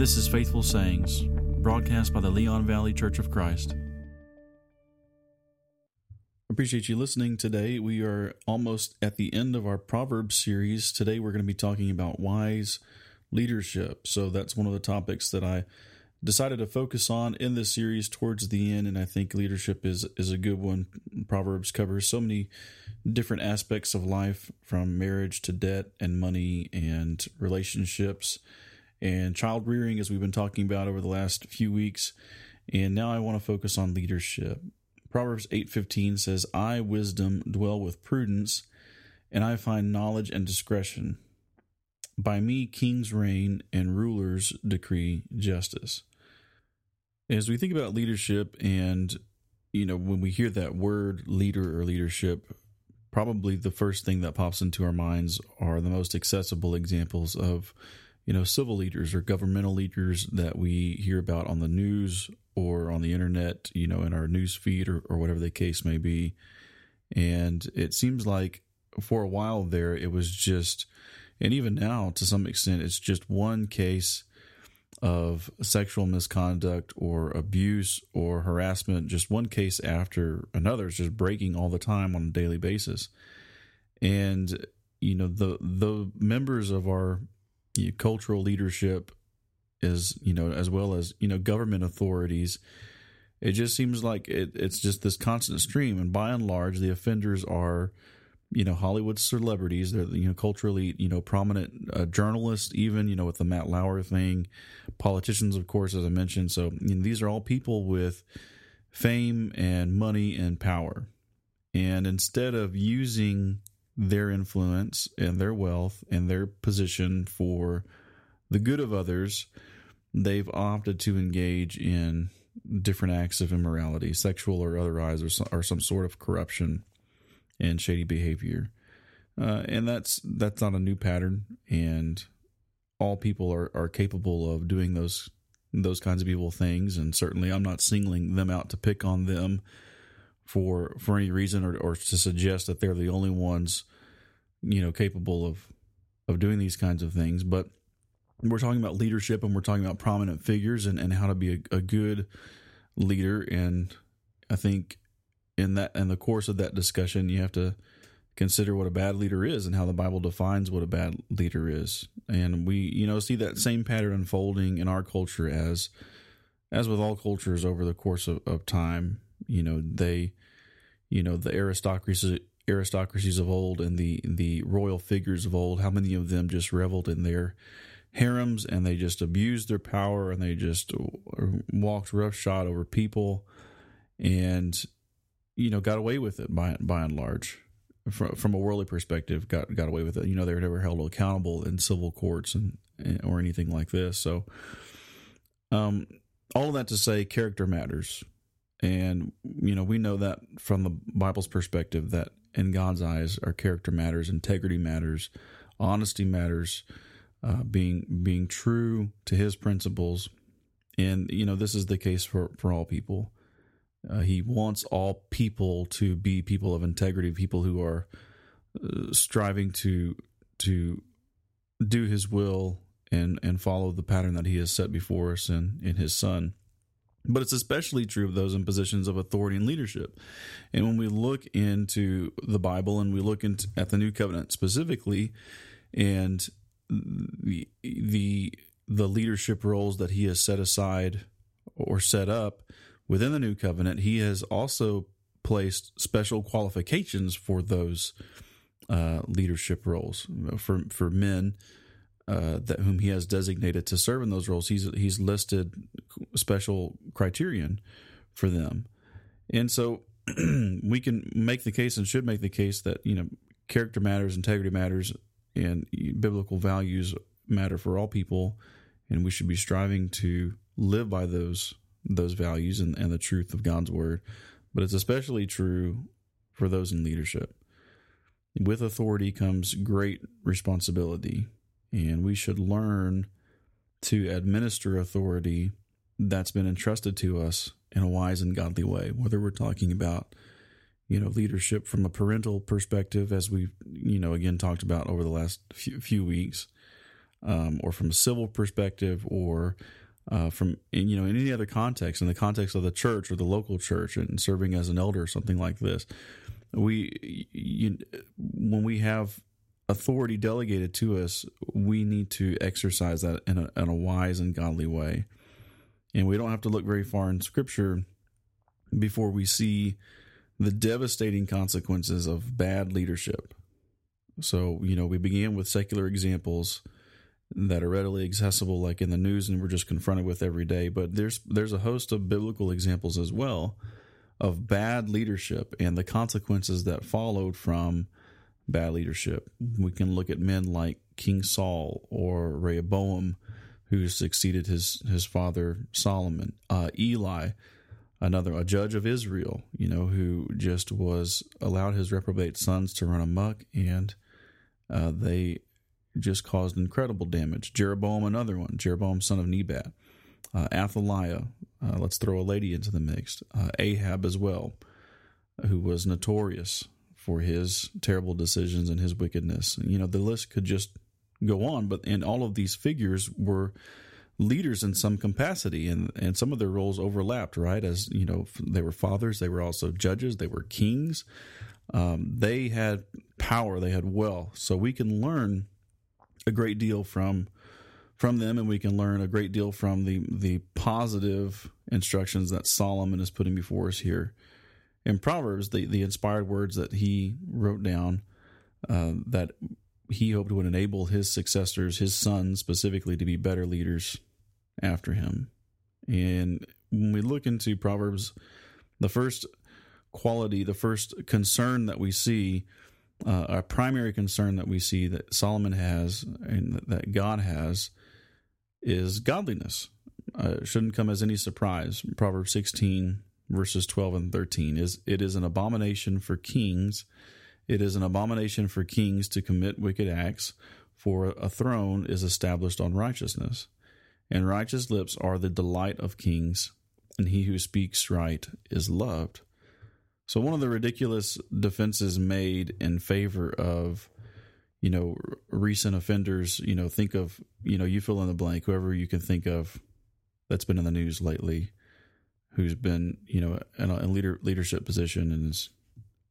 This is Faithful Sayings, broadcast by the Leon Valley Church of Christ. Appreciate you listening today. We are almost at the end of our Proverbs series. Today we're going to be talking about wise leadership. So that's one of the topics that I decided to focus on in this series towards the end and I think leadership is is a good one. Proverbs covers so many different aspects of life from marriage to debt and money and relationships and child rearing, as we've been talking about over the last few weeks. And now I want to focus on leadership. Proverbs 8:15 says, "I wisdom dwell with prudence, and I find knowledge and discretion. By me kings reign and rulers decree justice." As we think about leadership and you know, when we hear that word leader or leadership, probably the first thing that pops into our minds are the most accessible examples of you know, civil leaders or governmental leaders that we hear about on the news or on the internet, you know, in our news feed or, or whatever the case may be. And it seems like for a while there, it was just, and even now to some extent, it's just one case of sexual misconduct or abuse or harassment, just one case after another. It's just breaking all the time on a daily basis. And, you know, the, the members of our cultural leadership is you know as well as you know government authorities it just seems like it, it's just this constant stream. And by and large the offenders are you know hollywood celebrities. They're you know culturally you know prominent uh, journalists even you know with the matt lauer thing. Politicians of course as i mentioned. So you know, these are all people with fame and money and power. And instead of using their influence and their wealth and their position for the good of others, they've opted to engage in different acts of immorality, sexual or otherwise, or some, or some sort of corruption and shady behavior. Uh, and that's that's not a new pattern, and all people are, are capable of doing those those kinds of evil things. And certainly, I'm not singling them out to pick on them for for any reason or, or to suggest that they're the only ones you know capable of of doing these kinds of things. But we're talking about leadership and we're talking about prominent figures and, and how to be a, a good leader. And i think in that in the course of that discussion you have to consider what a bad leader is and how the bible defines what a bad leader is. And we you know see that same pattern unfolding in our culture as as with all cultures over the course of, of time. You know they you know the aristocracy aristocracies of old and the the royal figures of old how many of them just reveled in their harems and they just abused their power and they just walked roughshod over people and you know got away with it by by and large. From, from a worldly perspective got got away with it. You know they were never held accountable in civil courts and or anything like this. So um all of that to say character matters and, you know, we know that from the Bible's perspective that in God's eyes, our character matters, integrity matters, honesty matters, uh, being being true to His principles, and you know this is the case for for all people. Uh, he wants all people to be people of integrity, people who are uh, striving to to do His will and and follow the pattern that He has set before us in in His Son. But it's especially true of those in positions of authority and leadership. And when we look into the Bible and we look into, at the New Covenant specifically, and the the the leadership roles that He has set aside or set up within the New Covenant, He has also placed special qualifications for those uh, leadership roles for for men uh, that whom he has designated to serve in those roles, he's he's listed special criterion for them, and so we can make the case and should make the case that you know character matters, integrity matters, and biblical values matter for all people, and we should be striving to live by those those values and, and the truth of God's word. But it's especially true for those in leadership. With authority comes great responsibility and we should learn to administer authority that's been entrusted to us in a wise and godly way whether we're talking about you know leadership from a parental perspective as we've you know again talked about over the last few, weeks um, or from a civil perspective, or uh, from you know in any other context, in the context of the church or the local church, and serving as an elder or something like this, we you, when we have authority delegated to us, we need to exercise that in a, in a wise and godly way, and we don't have to look very far in Scripture before we see the devastating consequences of bad leadership. So, you know, we began with secular examples that are readily accessible like in the news and we're just confronted with every day, but there's there's a host of biblical examples as well of bad leadership and the consequences that followed from bad leadership. We can look at men like King Saul or Rehoboam who succeeded his his father Solomon, uh, Eli another a judge of Israel, you know, who just was allowed his reprobate sons to run amok, and uh, they just caused incredible damage. Jeroboam, another one, Jeroboam son of Nebat, uh, Athaliah. Uh, let's throw a lady into the mix. Uh, Ahab as well, who was notorious for his terrible decisions and his wickedness. You know, the list could just go on, but and all of these figures were leaders in some capacity and and some of their roles overlapped right? As you know they were fathers they were also judges they were kings. Um, they had power they had wealth. So we can learn a great deal from from them and we can learn a great deal from the the positive instructions that Solomon is putting before us here in Proverbs the the inspired words that he wrote down uh, that he hoped would enable his successors, his sons specifically, to be better leaders after him. And when we look into Proverbs, the first quality, the first concern that we see, uh, a primary concern that we see that Solomon has and that God has is godliness. Uh, it shouldn't come as any surprise. Proverbs 16, verses 12 and 13 is it is an abomination for kings. It is an abomination for kings to commit wicked acts, for a throne is established on righteousness and righteous lips are the delight of kings, and he who speaks right is loved. So, one of the ridiculous defenses made in favor of, you know, recent offenders, you know, think of, you know, you fill in the blank, whoever you can think of that's been in the news lately, who's been, you know, in a leader, leadership position and is,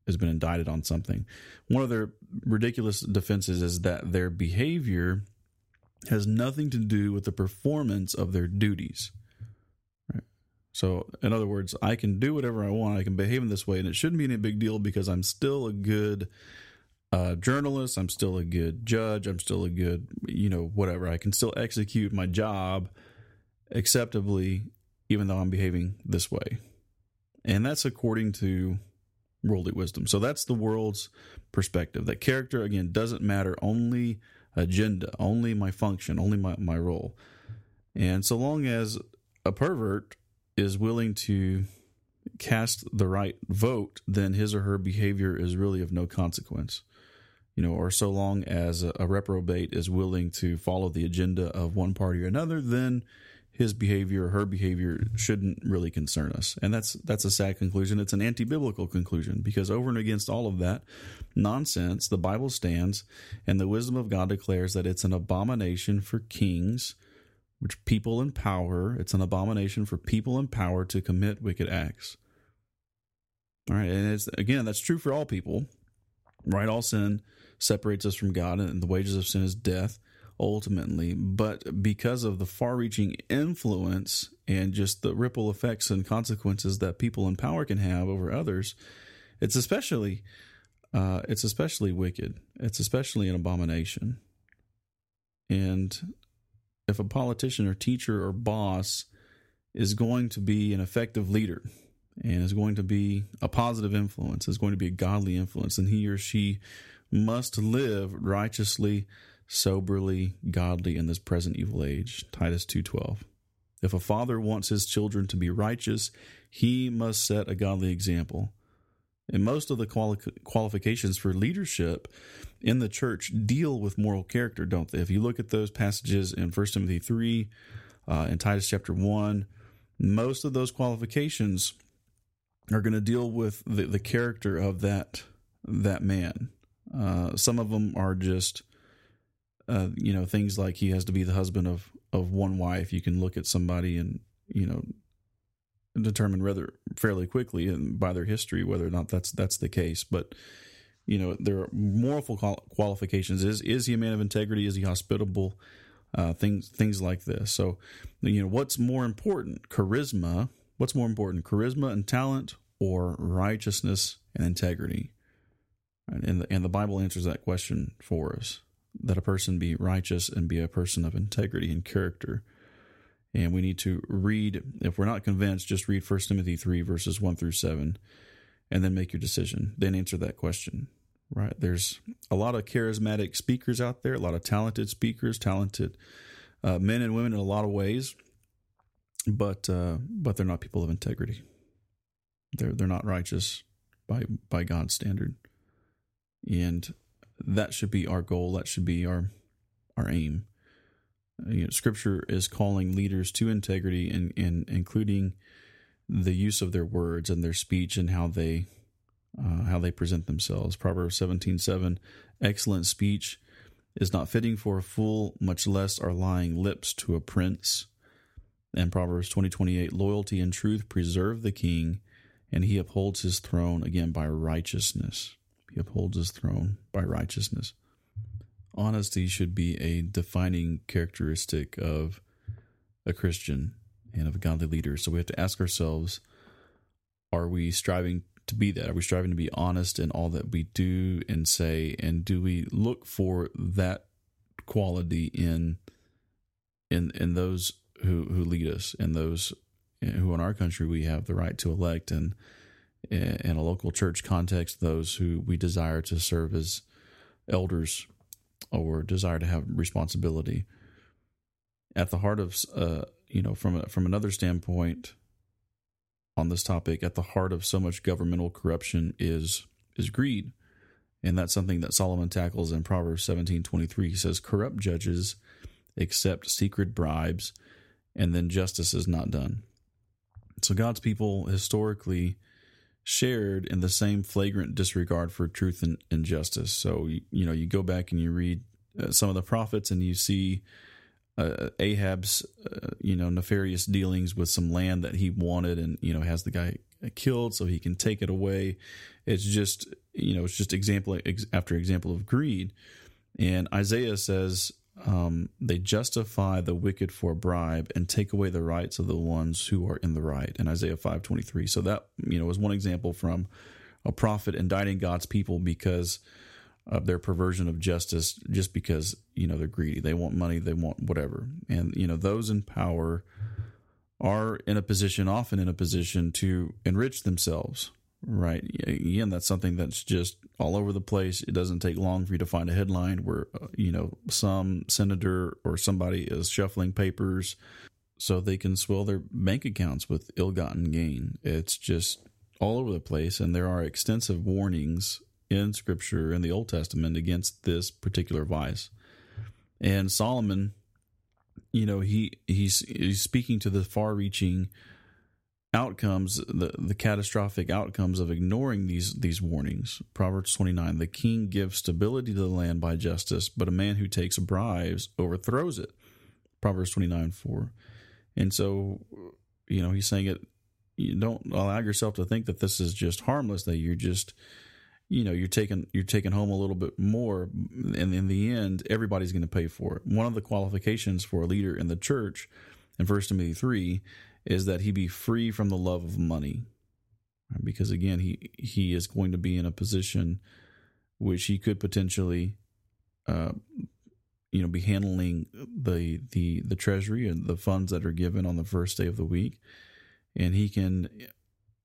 has been indicted on something. One of their ridiculous defenses is that their behavior has nothing to do with the performance of their duties. Right? So, in other words, I can do whatever I want. I can behave in this way, and it shouldn't be any big deal because I'm still a good uh, journalist. I'm still a good judge. I'm still a good, you know, whatever. I can still execute my job acceptably, even though I'm behaving this way. And that's according to worldly wisdom. So that's the world's perspective. That character, again, doesn't matter. Only agenda, only my function, only my, my role. And so long as a pervert is willing to cast the right vote, then his or her behavior is really of no consequence. You know, or so long as a, a reprobate is willing to follow the agenda of one party or another, then his behavior or her behavior shouldn't really concern us. And that's that's a sad conclusion. It's an anti-biblical conclusion because over and against all of that nonsense, the Bible stands and the wisdom of God declares that it's an abomination for kings, which people in power, it's an abomination for people in power to commit wicked acts. All right, and it's again that's true for all people. Right? All sin separates us from God and the wages of sin is death ultimately, but because of the far reaching influence and just the ripple effects and consequences that people in power can have over others, it's especially uh, it's especially wicked. It's especially an abomination. And if a politician or teacher or boss is going to be an effective leader and is going to be a positive influence, is going to be a godly influence, then he or she must live righteously soberly godly in this present evil age titus 2.12 if a father wants his children to be righteous he must set a godly example. And most of the quali- qualifications for leadership in the church deal with moral character don't they? If you look at those passages in 1 timothy 3 uh, and titus chapter 1 most of those qualifications are going to deal with the, the character of that that man. Uh, some of them are just uh, you know things like he has to be the husband of of one wife. You can look at somebody and you know determine rather fairly quickly and by their history whether or not that's that's the case. But you know there are moral qualifications. Is is he a man of integrity? Is he hospitable? Uh, things things like this. So you know what's more important, charisma. What's more important, charisma and talent, or righteousness and integrity? And the, and the Bible answers that question for us that a person be righteous and be a person of integrity and character. And we need to read, if we're not convinced, just read 1 Timothy 3, verses 1 through 7, and then make your decision. Then answer that question, right? There's a lot of charismatic speakers out there, a lot of talented speakers, talented uh, men and women in a lot of ways, but uh, but they're not people of integrity. They're they're not righteous by by God's standard, and that should be our goal. That should be our our aim. Uh, you know, scripture is calling leaders to integrity and, including the use of their words and their speech and how they uh, how they present themselves. Proverbs seventeen seven, excellent speech is not fitting for a fool, much less are lying lips to a prince. And Proverbs twenty twenty eight, loyalty and truth preserve the king, and he upholds his throne again by righteousness. He upholds his throne by righteousness. Honesty should be a defining characteristic of a Christian and of a godly leader. So we have to ask ourselves are we striving to be that? Are we striving to be honest in all that we do and say? And do we look for that quality in in in those who who lead us and those who in our country we have the right to elect and in a local church context those who we desire to serve as elders or desire to have responsibility. At the heart of, uh, you know, from from another standpoint on this topic, at the heart of so much governmental corruption is is greed, and that's something that Solomon tackles in Proverbs seventeen twenty three. He says, "Corrupt judges accept secret bribes, and then justice is not done." So God's people historically shared in the same flagrant disregard for truth and, and justice. So, you, you, know, you go back and you read uh, some of the prophets and you see uh, Ahab's, uh, you know, nefarious dealings with some land that he wanted and, you know, has the guy killed so he can take it away. It's just, you know, it's just example after example of greed. And Isaiah says, um, they justify the wicked for a bribe and take away the rights of the ones who are in the right in isaiah 5.23 so that you know was one example from a prophet indicting god's people because of their perversion of justice just because you know they're greedy. They want money. They want whatever. And you know those in power are in a position often in a position to enrich themselves Right. Again, that's something that's just all over the place. It doesn't take long for you to find a headline where, uh, you know, some senator or somebody is shuffling papers so they can swell their bank accounts with ill gotten gain. It's just all over the place. And there are extensive warnings in Scripture in the Old Testament against this particular vice. And Solomon, you know, he he's he's speaking to the far reaching outcomes the the catastrophic outcomes of ignoring these these warnings. Proverbs 29 the king gives stability to the land by justice but a man who takes bribes overthrows it. Proverbs 29 4 and so you know he's saying it you don't allow yourself to think that this is just harmless that you're just you know you're taking you're taking home a little bit more and in the end everybody's going to pay for it. One of the qualifications for a leader in the church in first timothy 3 is that he be free from the love of money. Because again, he, he is going to be in a position which he could potentially, uh, you know, be handling the the the treasury and the funds that are given on the first day of the week, and he can,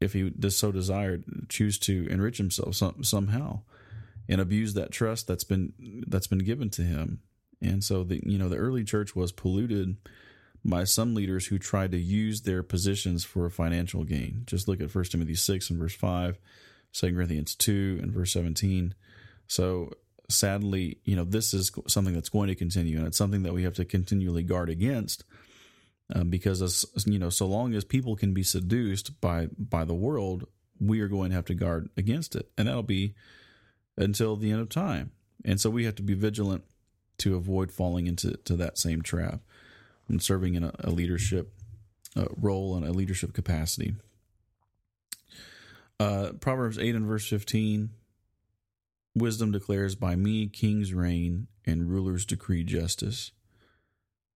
if he does so desired, choose to enrich himself some, somehow, and abuse that trust that's been that's been given to him. And so the you know the early church was polluted by some leaders who tried to use their positions for financial gain. Just look at 1 Timothy 6 and verse 5, 2 Corinthians 2 and verse 17. So sadly, you know, this is something that's going to continue, and it's something that we have to continually guard against. Uh, because as you know, so long as people can be seduced by by the world, we are going to have to guard against it, and that'll be until the end of time. And so we have to be vigilant to avoid falling into to that same trap and serving in a, a leadership uh, role and a leadership capacity. Uh, Proverbs 8 and verse 15 Wisdom declares, By me kings reign and rulers decree justice.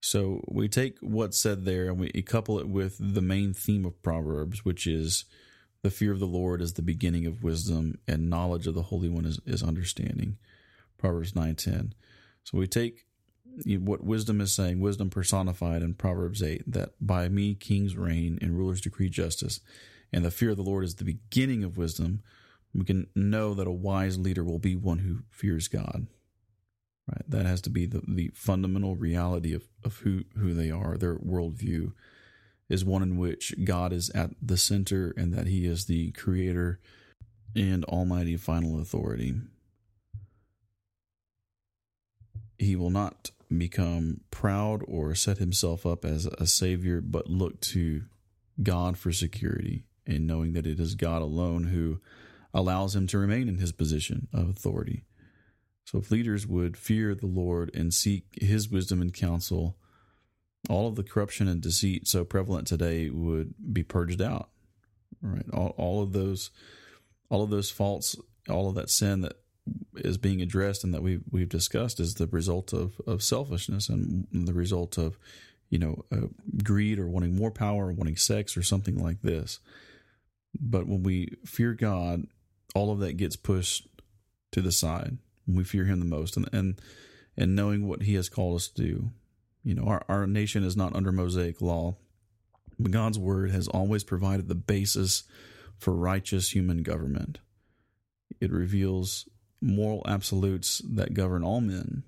So we take what's said there and we couple it with the main theme of Proverbs, which is the fear of the Lord is the beginning of wisdom, and knowledge of the Holy One is, is understanding. Proverbs 9:10. So we take what wisdom is saying, wisdom personified in Proverbs 8, that by me kings reign and rulers decree justice, and the fear of the Lord is the beginning of wisdom. We can know that a wise leader will be one who fears God. Right? That has to be the, the fundamental reality of, of who, who they are, their worldview is one in which God is at the center and that He is the creator and almighty final authority. He will not become proud or set himself up as a savior, but look to God for security and knowing that it is God alone who allows him to remain in his position of authority. So, if leaders would fear the Lord and seek his wisdom and counsel, all of the corruption and deceit so prevalent today would be purged out. Right, all, all of those, all of those faults, all of that sin that is being addressed and that we we've discussed is the result of of selfishness and the result of you know uh, greed or wanting more power or wanting sex or something like this. But when we fear God, all of that gets pushed to the side. When we fear Him the most, and and and knowing what He has called us to do, you know, our, our nation is not under Mosaic law, but God's word has always provided the basis for righteous human government. It reveals moral absolutes that govern all men,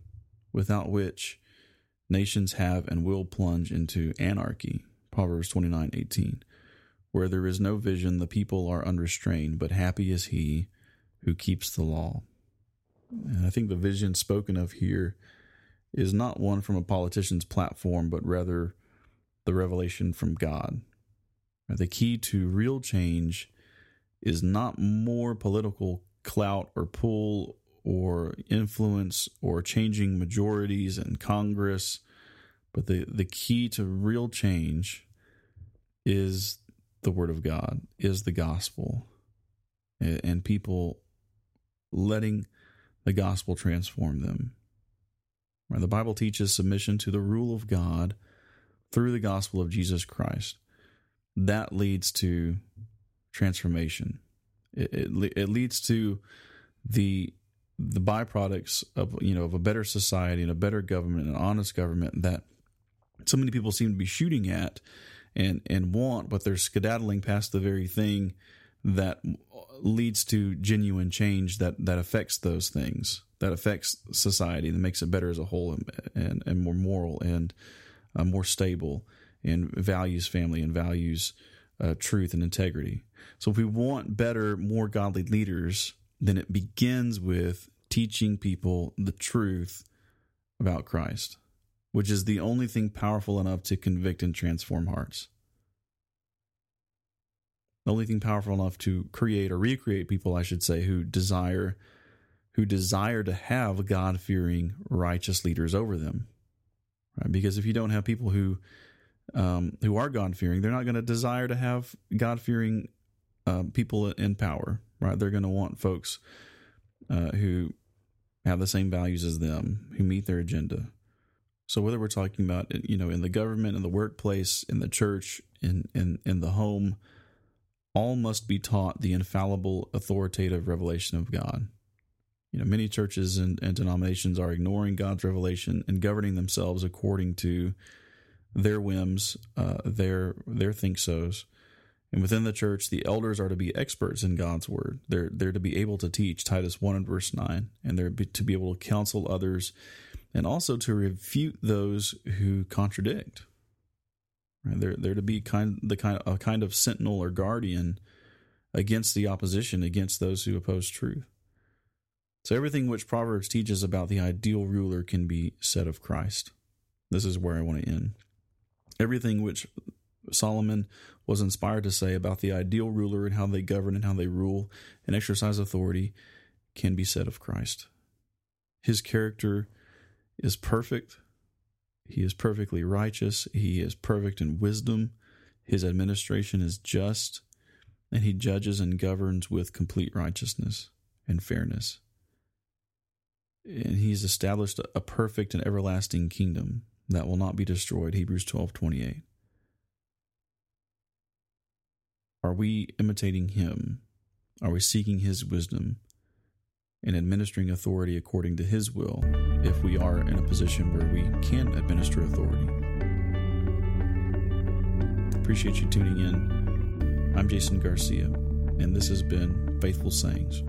without which nations have and will plunge into anarchy. Proverbs 29:18. Where there is no vision, the people are unrestrained, but happy is he who keeps the law. And I think the vision spoken of here is not one from a politician's platform, but rather the revelation from God. The key to real change is not more political clout or pull or influence or changing majorities in Congress, but the, the key to real change is the Word of God, is the gospel, and people letting the gospel transform them. The Bible teaches submission to the rule of God through the gospel of Jesus Christ. That leads to transformation. It, it, it leads to the the byproducts of you know of a better society and a better government, an honest government that so many people seem to be shooting at and and want, but they're skedaddling past the very thing that leads to genuine change that that affects those things that affects society that makes it better as a whole and and, and more moral and uh, more stable and values family and values uh, truth and integrity so if we want better more godly leaders then it begins with teaching people the truth about Christ which is the only thing powerful enough to convict and transform hearts the only thing powerful enough to create or recreate people, I should say, who desire who desire to have God fearing righteous leaders over them. Right? Because if you don't have people who um, who are God fearing, they're not going to desire to have God fearing uh, people in power. Right? They're going to want folks uh, who have the same values as them, who meet their agenda. So whether we're talking about you know in the government, in the workplace, in the church, in in in the home, all must be taught the infallible, authoritative revelation of God. You know, many churches and, and denominations are ignoring God's revelation and governing themselves according to their whims, uh, their their think so's. And within the church, the elders are to be experts in God's word. They're they're to be able to teach Titus one and verse nine, and they're to be able to counsel others, and also to refute those who contradict. Right? They're they're to be kind the kind a kind of sentinel or guardian against the opposition, against those who oppose truth. So everything which Proverbs teaches about the ideal ruler can be said of Christ. This is where I want to end. Everything which Solomon was inspired to say about the ideal ruler and how they govern and how they rule and exercise authority can be said of Christ. His character is perfect. He is perfectly righteous. He is perfect in wisdom. His administration is just, and he judges and governs with complete righteousness and fairness. And he's established a perfect and everlasting kingdom that will not be destroyed. Hebrews 12 28. Are we imitating him? Are we seeking his wisdom and administering authority according to his will if we are in a position where we can administer authority? Appreciate you tuning in. I'm Jason Garcia, and this has been Faithful Sayings.